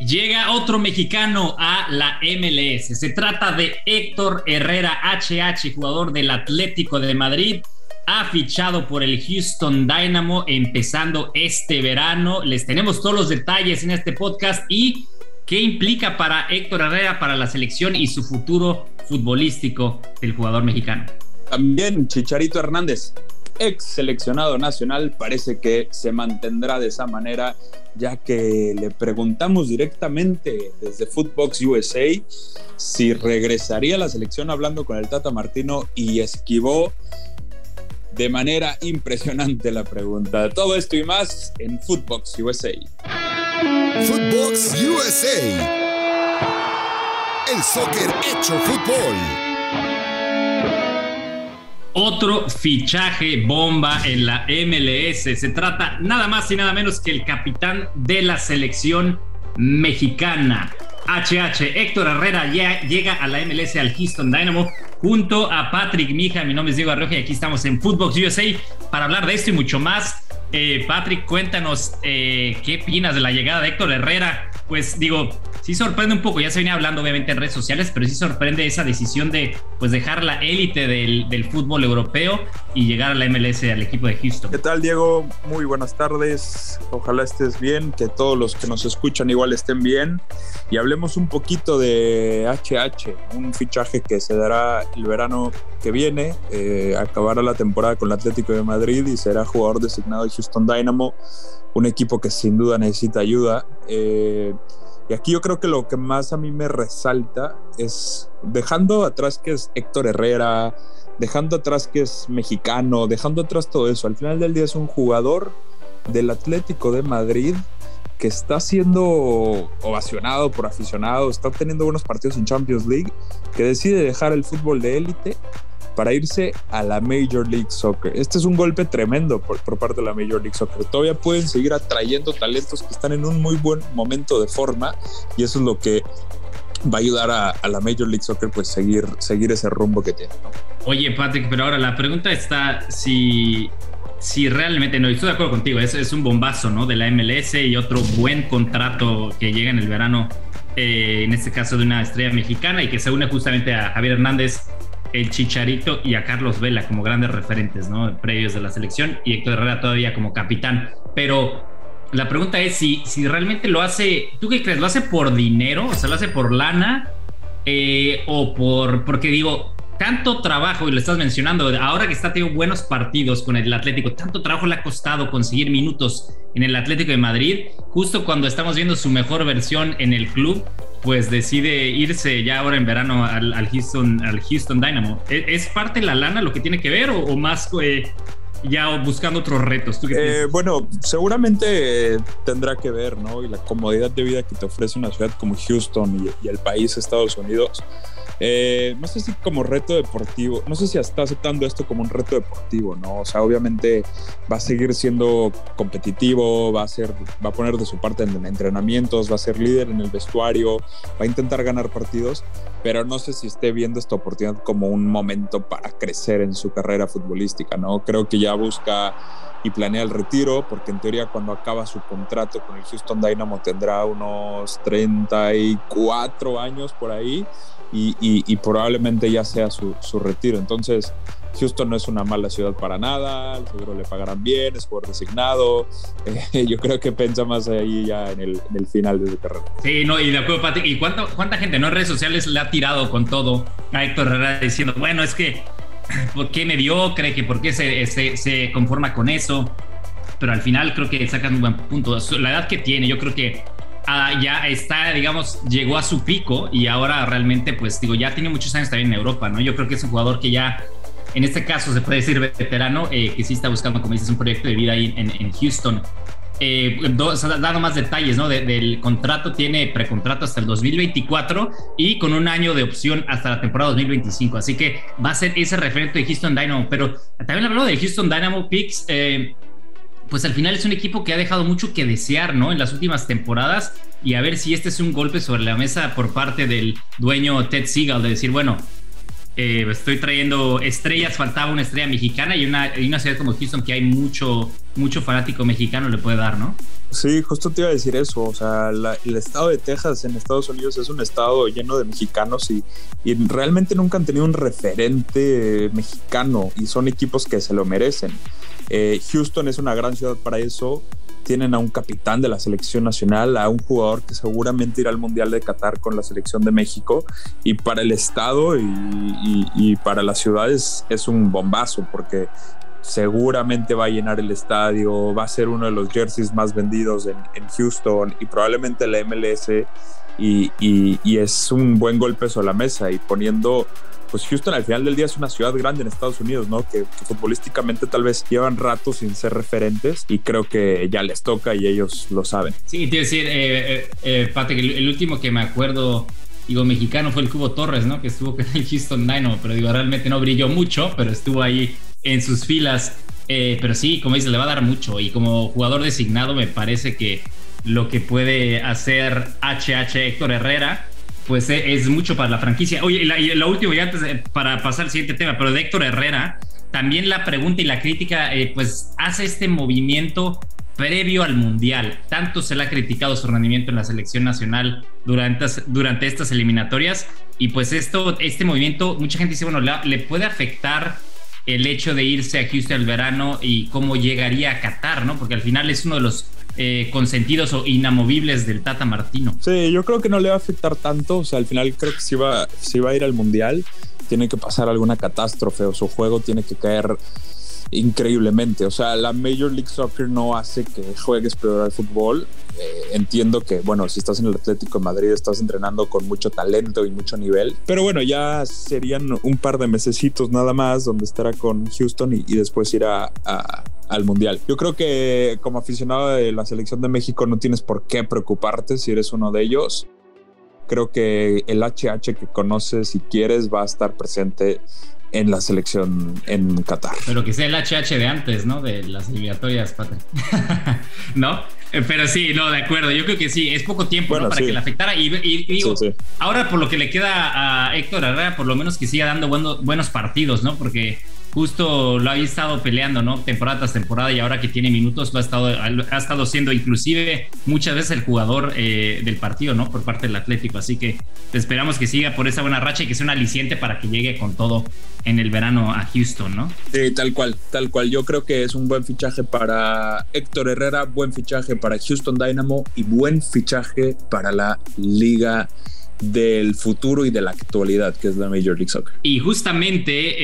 Llega otro mexicano a la MLS. Se trata de Héctor Herrera HH, jugador del Atlético de Madrid. Ha fichado por el Houston Dynamo empezando este verano. Les tenemos todos los detalles en este podcast y qué implica para Héctor Herrera, para la selección y su futuro futbolístico del jugador mexicano. También Chicharito Hernández, ex seleccionado nacional, parece que se mantendrá de esa manera, ya que le preguntamos directamente desde Footbox USA si regresaría a la selección hablando con el Tata Martino y esquivó de manera impresionante la pregunta. Todo esto y más en Footbox USA. Footbox USA. El soccer hecho fútbol. Otro fichaje bomba en la MLS. Se trata nada más y nada menos que el capitán de la selección mexicana. HH, Héctor Herrera llega a la MLS al Houston Dynamo junto a Patrick Mija. Mi nombre es Diego Arroja y aquí estamos en Footbox USA para hablar de esto y mucho más. Eh, Patrick, cuéntanos eh, qué opinas de la llegada de Héctor Herrera. Pues digo, sí sorprende un poco, ya se venía hablando obviamente en redes sociales, pero sí sorprende esa decisión de pues dejar la élite del, del, fútbol europeo y llegar a la MLS al equipo de Houston. ¿Qué tal Diego? Muy buenas tardes, ojalá estés bien, que todos los que nos escuchan igual estén bien y hablemos un poquito de HH, un fichaje que se dará el verano que viene, eh, acabará la temporada con el Atlético de Madrid y será jugador designado de Houston Dynamo, un equipo que sin duda necesita ayuda. Eh, y aquí yo creo que lo que más a mí me resalta es dejando atrás que es Héctor Herrera, dejando atrás que es mexicano, dejando atrás todo eso. Al final del día es un jugador del Atlético de Madrid que está siendo ovacionado por aficionados, está obteniendo buenos partidos en Champions League, que decide dejar el fútbol de élite para irse a la Major League Soccer. Este es un golpe tremendo por, parte de la Major League Soccer. Todavía pueden seguir atrayendo talentos que están en un muy buen momento de forma y eso es lo que va a ayudar a, la Major League Soccer pues seguir, seguir ese rumbo que tiene. Oye Patrick, pero ahora la pregunta está si, si realmente, no, estoy de acuerdo contigo, es, es un bombazo ¿no? de la MLS y otro buen contrato que llega en el verano, eh, en este caso de una estrella mexicana y que se une justamente a Javier Hernández el Chicharito y a Carlos Vela como grandes referentes, ¿no? Previos de la selección y Héctor Herrera todavía como capitán. Pero la pregunta es si, si realmente lo hace, ¿tú qué crees? ¿Lo hace por dinero? O sea, ¿lo hace por lana? Eh, o por, porque digo, tanto trabajo, y lo estás mencionando, ahora que está teniendo buenos partidos con el Atlético, tanto trabajo le ha costado conseguir minutos en el Atlético de Madrid, justo cuando estamos viendo su mejor versión en el club, pues decide irse ya ahora en verano al, Houston, al Houston Dynamo. ¿E-, ¿Es, parte la lana lo que tiene que ver o, más eh, ya buscando otros retos? Eh, bueno, seguramente tendrá que ver, ¿no? Y la comodidad de vida que te ofrece una ciudad como Houston y, y el país Estados Unidos eh, no sé si como reto deportivo, no sé si está aceptando esto como un reto deportivo, ¿no? O sea, obviamente va a seguir siendo competitivo, va a, ser, va a poner de su parte en entrenamientos, va a ser líder en el vestuario, va a intentar ganar partidos, pero no sé si esté viendo esta oportunidad como un momento para crecer en su carrera futbolística, ¿no? Creo que ya busca y planea el retiro, porque en teoría cuando acaba su contrato con el Houston Dynamo tendrá unos 34 años por ahí y, probablemente ya sea su, retiro. Entonces, Houston no es una mala ciudad para nada, seguro le pagarán bien, es por designado. Eh, yo creo que piensa más ahí ya en el, final de su carrera. Sí, no, y de acuerdo, Patrick. ¿Y cuánto, cuánta gente no en redes sociales le ha tirado con todo a Héctor Herrera diciendo, bueno, es que, ¿por qué mediocre? Que ¿Por qué se, se, se conforma con eso? Pero al final creo que sacan un buen punto. La edad que tiene, yo creo que Ah, ya está, digamos, llegó a su pico y ahora realmente, pues digo, ya tiene muchos años también en Europa, ¿no? Yo creo que es un jugador que ya, en este caso, se puede decir veterano, eh, que sí está buscando, como dices, un proyecto de vida ahí en, Houston. Eh, dando más detalles, ¿no? del contrato, tiene precontrato hasta el 2024 y con un año de opción hasta la temporada 2025. Así que va a ser ese referente de Houston Dynamo. Pero también hablando de Houston Dynamo Picks, eh, pues al final es un equipo que ha dejado mucho que desear, ¿no? En las últimas temporadas y a ver si este es un golpe sobre la mesa por parte del dueño Ted Seagal de decir, bueno, eh, estoy trayendo estrellas, faltaba una estrella mexicana y una, una ciudad como Houston que hay mucho, mucho fanático mexicano le puede dar, ¿no? Sí, justo te iba a decir eso. O sea, el estado de Texas en Estados Unidos es un estado lleno de mexicanos y, realmente nunca han tenido un referente mexicano y son equipos que se lo merecen. Eh, Houston es una gran ciudad para eso. Tienen a un capitán de la selección nacional, a un jugador que seguramente irá al Mundial de Qatar con la selección de México. Y para el estado y, para las ciudades es un bombazo porque seguramente va a llenar el estadio, va a ser uno de los jerseys más vendidos en, Houston y probablemente la MLS y, es un buen golpe sobre la mesa y poniendo, pues Houston al final del día es una ciudad grande en Estados Unidos, ¿no? Que, futbolísticamente tal vez llevan rato sin ser referentes y creo que ya les toca y ellos lo saben. Sí, te decir, eh, eh, eh el, último que me acuerdo digo, mexicano fue el Cubo Torres, ¿no? Que estuvo con el Houston Dynamo, pero digo, realmente no brilló mucho, pero estuvo ahí en sus filas. Eh, pero sí, como dice, le va a dar mucho. Y como jugador designado, me parece que lo que puede hacer HH Héctor Herrera, pues eh, es mucho para la franquicia. Oye, y lo último, ya antes para pasar al siguiente tema, pero de Héctor Herrera, también la pregunta y la crítica, eh, pues hace este movimiento previo al Mundial. Tanto se le ha criticado su rendimiento en la selección nacional durante, durante estas eliminatorias. Y pues esto, este movimiento, mucha gente dice, bueno, le puede afectar el hecho de irse a Houston el verano y cómo llegaría a Qatar, ¿no? Porque al final es uno de los eh, consentidos o inamovibles del Tata Martino. Sí, yo creo que no le va a afectar tanto. O sea, al final creo que si va, si va a ir al Mundial, tiene que pasar alguna catástrofe o su juego tiene que caer increíblemente. O sea, la Major League Soccer no hace que juegues peor al fútbol. Eh, entiendo que, bueno, si estás en el Atlético de Madrid, estás entrenando con mucho talento y mucho nivel. Pero bueno, ya serían un par de mesecitos nada más donde estará con Houston y, después irá al Mundial. Yo creo que como aficionado de la selección de México no tienes por qué preocuparte si eres uno de ellos. Creo que el HH que conoces y quieres va a estar presente en la selección en Qatar. Pero que sea el HH de antes, ¿no? De las eliminatorias, Patrick. ¿No? Eh, pero sí, no, de acuerdo. Yo creo que sí, es poco tiempo ¿no? para que le afectara. Y, digo, ahora por lo que le queda a Héctor Herrera, por lo menos que siga dando buenos partidos, ¿no? Porque justo lo había estado peleando, ¿no? Temporada tras temporada y ahora que tiene minutos lo ha estado, ha estado siendo inclusive muchas veces el jugador eh, del partido, ¿no? Por parte del Atlético. Así que esperamos que siga por esa buena racha y que sea un aliciente para que llegue con todo en el verano a Houston, ¿no? Sí, tal cual, tal cual. Yo creo que es un buen fichaje para Héctor Herrera, buen fichaje para Houston Dynamo y buen fichaje para la Liga del futuro y de la actualidad, que es la Major League Soccer. Y justamente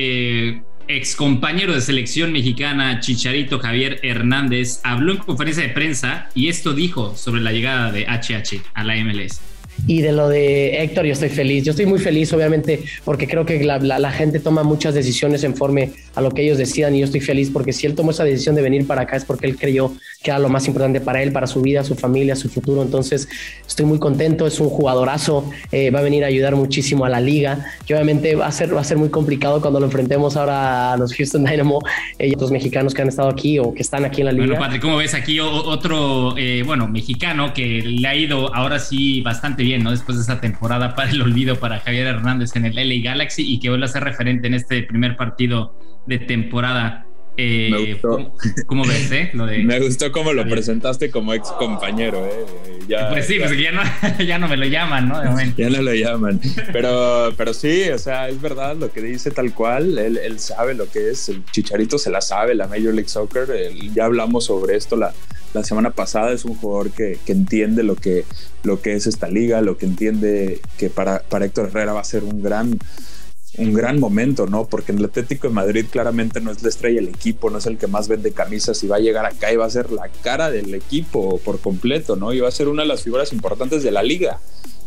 eh, ex compañero de selección mexicana Chicharito Javier Hernández habló en conferencia de prensa y esto dijo sobre la llegada de HH a la MLS. Y de lo de Héctor, yo estoy feliz. Yo estoy muy feliz, obviamente, porque creo que la, gente toma muchas decisiones en forma a lo que ellos decidan. Y yo estoy feliz porque si él tomó esa decisión de venir para acá es porque él creyó que era lo más importante para él, para su vida, su familia, su futuro. Entonces, estoy muy contento. Es un jugadorazo. Eh, va a venir a ayudar muchísimo a la liga. Y obviamente va a ser, va a ser muy complicado cuando lo enfrentemos ahora a los Houston Dynamo, ellos, los mexicanos que han estado aquí o que están aquí en la liga. Bueno, Patrick, ¿cómo ves aquí otro, eh, bueno, mexicano que le ha ido ahora sí bastante bien? ¿No? Después de esa temporada para el olvido para Javier Hernández en el LA Galaxy y que vuelve a ser referente en este primer partido de temporada. Eh, me gustó. ¿cómo, ves, eh? me gustó cómo lo presentaste como ex compañero, eh. pues sí, pues ya no, ya no me lo llaman, ¿no? ya no lo llaman. Pero, pero sí, o sea, es verdad lo que dice tal cual. Él, él sabe lo que es. El Chicharito se la sabe, la Major League Soccer. ya hablamos sobre esto la, la semana pasada. Es un jugador que, que, entiende lo que, lo que es esta liga, lo que entiende que para, para Héctor Herrera va a ser un gran, un gran momento, ¿no? Porque en el Atlético de Madrid claramente no es la estrella del equipo, no es el que más vende camisas y va a llegar acá y va a ser la cara del equipo por completo, ¿no? Y va a ser una de las figuras importantes de la liga.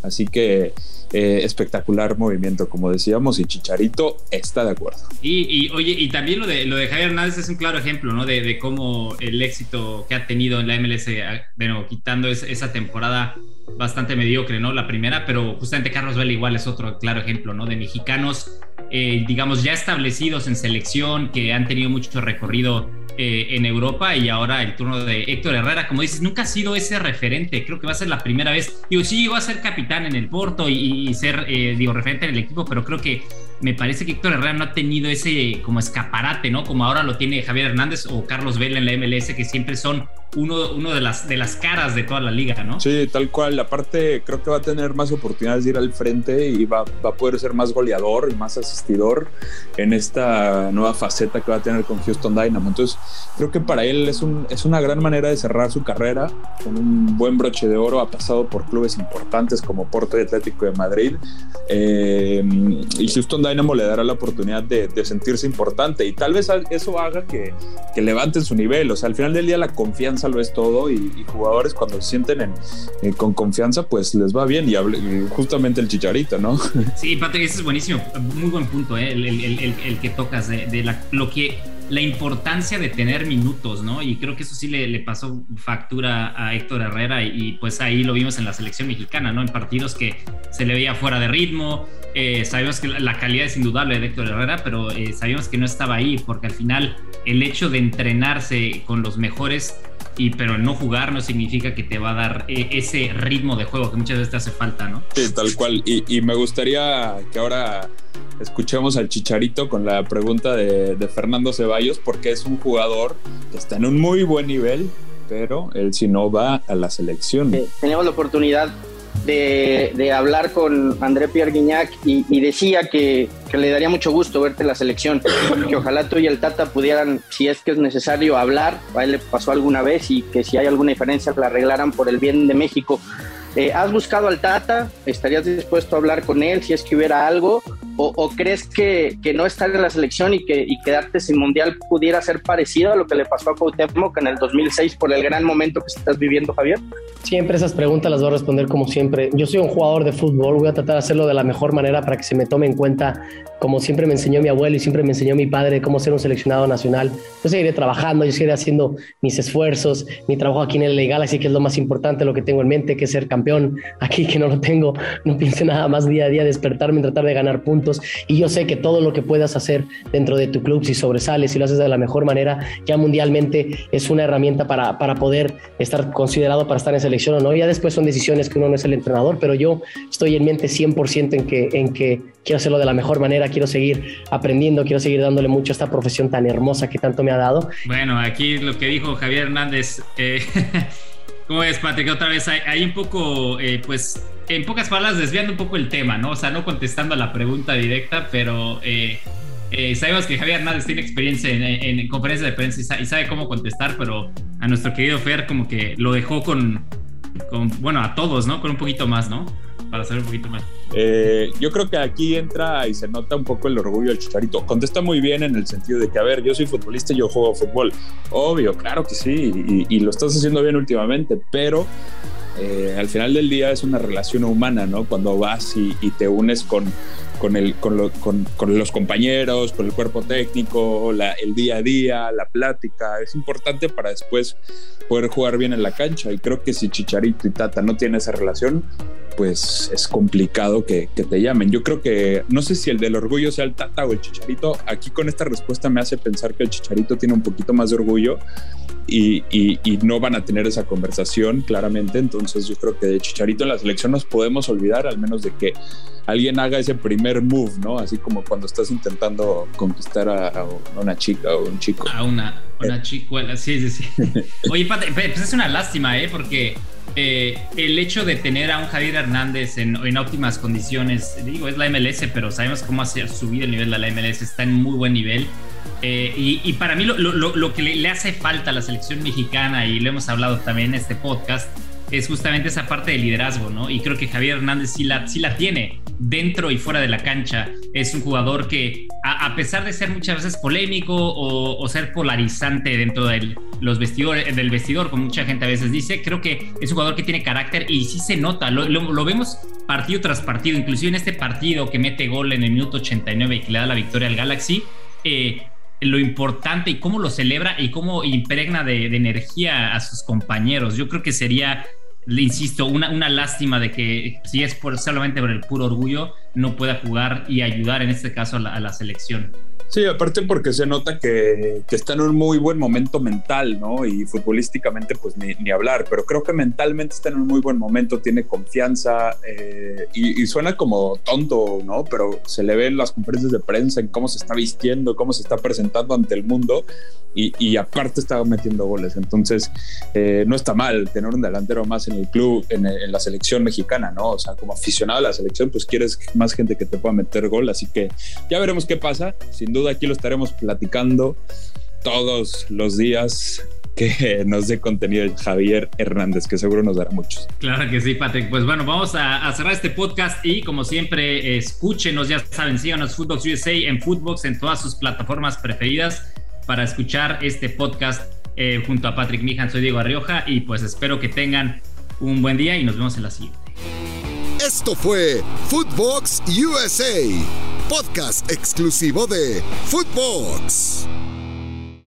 Así que eh, espectacular movimiento, como decíamos, y Chicharito está de acuerdo. Y, oye, y también lo de, lo de Javier Hernández es un claro ejemplo, ¿no? De, cómo el éxito que ha tenido en la MLS, ah, bueno, quitando esa temporada bastante mediocre, ¿no? La primera, pero justamente Carlos Vela igual es otro claro ejemplo, ¿no? De mexicanos, eh, digamos, ya establecidos en selección, que han tenido mucho recorrido eh, en Europa y ahora el turno de Héctor Herrera, como dices, nunca ha sido ese referente, creo que va a ser la primera vez, digo, sí llegó a ser capitán en el Porto y, ser, eh, digo, referente en el equipo, pero creo que me parece que Héctor Herrera no ha tenido ese como escaparate, ¿no? Como ahora lo tiene Javier Hernández o Carlos Vela en la MLS, que siempre son uno, uno de, las, de las caras de toda la liga, ¿no? Sí, tal cual. Aparte, creo que va a tener más oportunidades de ir al frente y va, va, a poder ser más goleador y más asistidor en esta nueva faceta que va a tener con Houston Dynamo. Entonces, creo que para él es, un, es una gran manera de cerrar su carrera con un buen broche de oro. Ha pasado por clubes importantes como Porto y Atlético de Madrid. Eh, y Houston Dynamo le dará la oportunidad de, de, sentirse importante y tal vez eso haga que, que levanten su nivel. O sea, al final del día la confianza lo es todo y, y jugadores cuando se sienten en, eh, con confianza, pues les va bien y, hable, y, justamente el chicharito, ¿no? Sí, Patrick, ese es buenísimo, muy buen punto, ¿eh? el, el, el, el, que tocas de, de la, lo que la importancia de tener minutos, ¿no? Y creo que eso sí le, le pasó factura a Héctor Herrera y, y, pues ahí lo vimos en la selección mexicana, ¿no? En partidos que se le veía fuera de ritmo, eh, sabemos que la calidad es indudable de Héctor Herrera, pero eh, sabíamos que no estaba ahí porque al final el hecho de entrenarse con los mejores y pero no jugar no significa que te va a dar eh, ese ritmo de juego que muchas veces te hace falta, ¿no? Sí, tal cual. Y, y me gustaría que ahora escuchemos al Chicharito con la pregunta de, de, Fernando Ceballos, porque es un jugador que está en un muy buen nivel, pero él si no va a la selección. Eh, tenemos la oportunidad de, de, hablar con André Pierre Guignac y, y decía que, que, le daría mucho gusto verte en la selección, que ojalá tú y el Tata pudieran, si es que es necesario, hablar, a él le pasó alguna vez y que si hay alguna diferencia la arreglaran por el bien de México. Eh, ¿Has buscado al Tata? ¿Estarías dispuesto a hablar con él si es que hubiera algo? ¿O, crees que, que, no estar en la selección y, que, quedarte sin mundial pudiera ser parecido a lo que le pasó a Cuauhtémoc en el 2006 por el gran momento que estás viviendo, Javier? Siempre esas preguntas las voy a responder como siempre. Yo soy un jugador de fútbol, voy a tratar de hacerlo de la mejor manera para que se me tome en cuenta como siempre me enseñó mi abuelo y siempre me enseñó mi padre cómo ser un seleccionado nacional. Yo seguiré trabajando, yo seguiré haciendo mis esfuerzos, mi trabajo aquí en el Legal, así que es lo más importante, lo que tengo en mente, que es ser campeón. Aquí que no lo tengo, no piense nada más día a día, despertarme, tratar de ganar puntos. Y yo sé que todo lo que puedas hacer dentro de tu club, si sobresales, si lo haces de la mejor manera, ya mundialmente es una herramienta para, para poder estar considerado para estar en selección o no. Ya después son decisiones que uno no es el entrenador, pero yo estoy en mente 100% en que, en que quiero hacerlo de la mejor manera, quiero seguir aprendiendo, quiero seguir dándole mucho a esta profesión tan hermosa que tanto me ha dado. Bueno, aquí lo que dijo Javier Hernández, eh, ¿cómo es, Patrick? Otra vez hay, hay un poco, eh, pues, en pocas palabras, desviando un poco el tema, ¿no? O sea, no contestando a la pregunta directa, pero eh, eh, sabemos que Javier Hernández tiene experiencia en, en, en conferencias de prensa y sabe, y sabe, cómo contestar, pero a nuestro querido Fer como que lo dejó con, con, bueno, a todos, ¿no? Con un poquito más, ¿no? Para saber un poquito más. Eh, yo creo que aquí entra y se nota un poco el orgullo del Chicharito. Contesta muy bien en el sentido de que, a ver, yo soy futbolista y yo juego fútbol. Obvio, claro que sí, y, lo estás haciendo bien últimamente, pero eh, al final del día es una relación humana, ¿no? Cuando vas y te unes con, con, el, con, lo, con, con, los compañeros, con el cuerpo técnico, la, el día a día, la plática, es importante para después poder jugar bien en la cancha. Y creo que si Chicharito y Tata no tienen esa relación, pues es complicado que, que, te llamen. Yo creo que, no sé si el del orgullo sea el Tata o el Chicharito. Aquí con esta respuesta me hace pensar que el Chicharito tiene un poquito más de orgullo y, y, y no van a tener esa conversación claramente. Entonces yo creo que de Chicharito en la selección nos podemos olvidar, al menos de que alguien haga ese primer move, ¿no? Así como cuando estás intentando conquistar a, a una chica o un chico. A una, una chicuela, sí, sí, sí. Oye, Pate, pues es una lástima, ¿eh? Porque eh, el hecho de tener a un Javier Hernández en, óptimas condiciones, digo, es la MLS, pero sabemos cómo ha subido el nivel de la MLS, está en muy buen nivel. Eh, y, para mí lo, que le, hace falta a la selección mexicana, y lo hemos hablado también en este podcast, es justamente esa parte de liderazgo, ¿no? Y creo que Javier Hernández sí la, tiene dentro y fuera de la cancha. Es un jugador que, a, a pesar de ser muchas veces polémico o, o ser polarizante dentro del, los vestidor, del vestidor, como mucha gente a veces dice, creo que es un jugador que tiene carácter y sí se nota. Lo vemos partido tras partido, inclusive en este partido que mete gol en el minuto 89 y que le da la victoria al Galaxy. Eh, lo importante y cómo lo celebra y cómo impregna de, de, energía a sus compañeros. Yo creo que sería, le insisto, una, una lástima de que si es por, solamente por el puro orgullo, no pueda jugar y ayudar en este caso a la, a la selección. Sí, aparte porque se nota que, que, está en un muy buen momento mental, ¿no? Y futbolísticamente, pues ni, hablar, pero creo que mentalmente está en un muy buen momento, tiene confianza eh, y, suena como tonto, ¿no? Pero se le ve en las conferencias de prensa, en cómo se está vistiendo, cómo se está presentando ante el mundo y, aparte está metiendo goles. Entonces, eh, no está mal tener un delantero más en el club, en, la selección mexicana, ¿no? O sea, como aficionado a la selección, pues quieres más gente que te pueda meter gol, así que ya veremos qué pasa. Duda aquí lo estaremos platicando todos los días que nos dé contenido Javier Hernández, que seguro nos dará muchos. Claro que sí, Patrick. Pues bueno, vamos a, a cerrar este podcast y como siempre, escúchenos, ya saben, síganos Footbox USA en Footbox, en todas sus plataformas preferidas para escuchar este podcast eh, junto a Patrick Mijan. Soy Diego Arrioja y pues espero que tengan un buen día y nos vemos en la siguiente. Esto fue Footbox USA, podcast exclusivo de Footbox.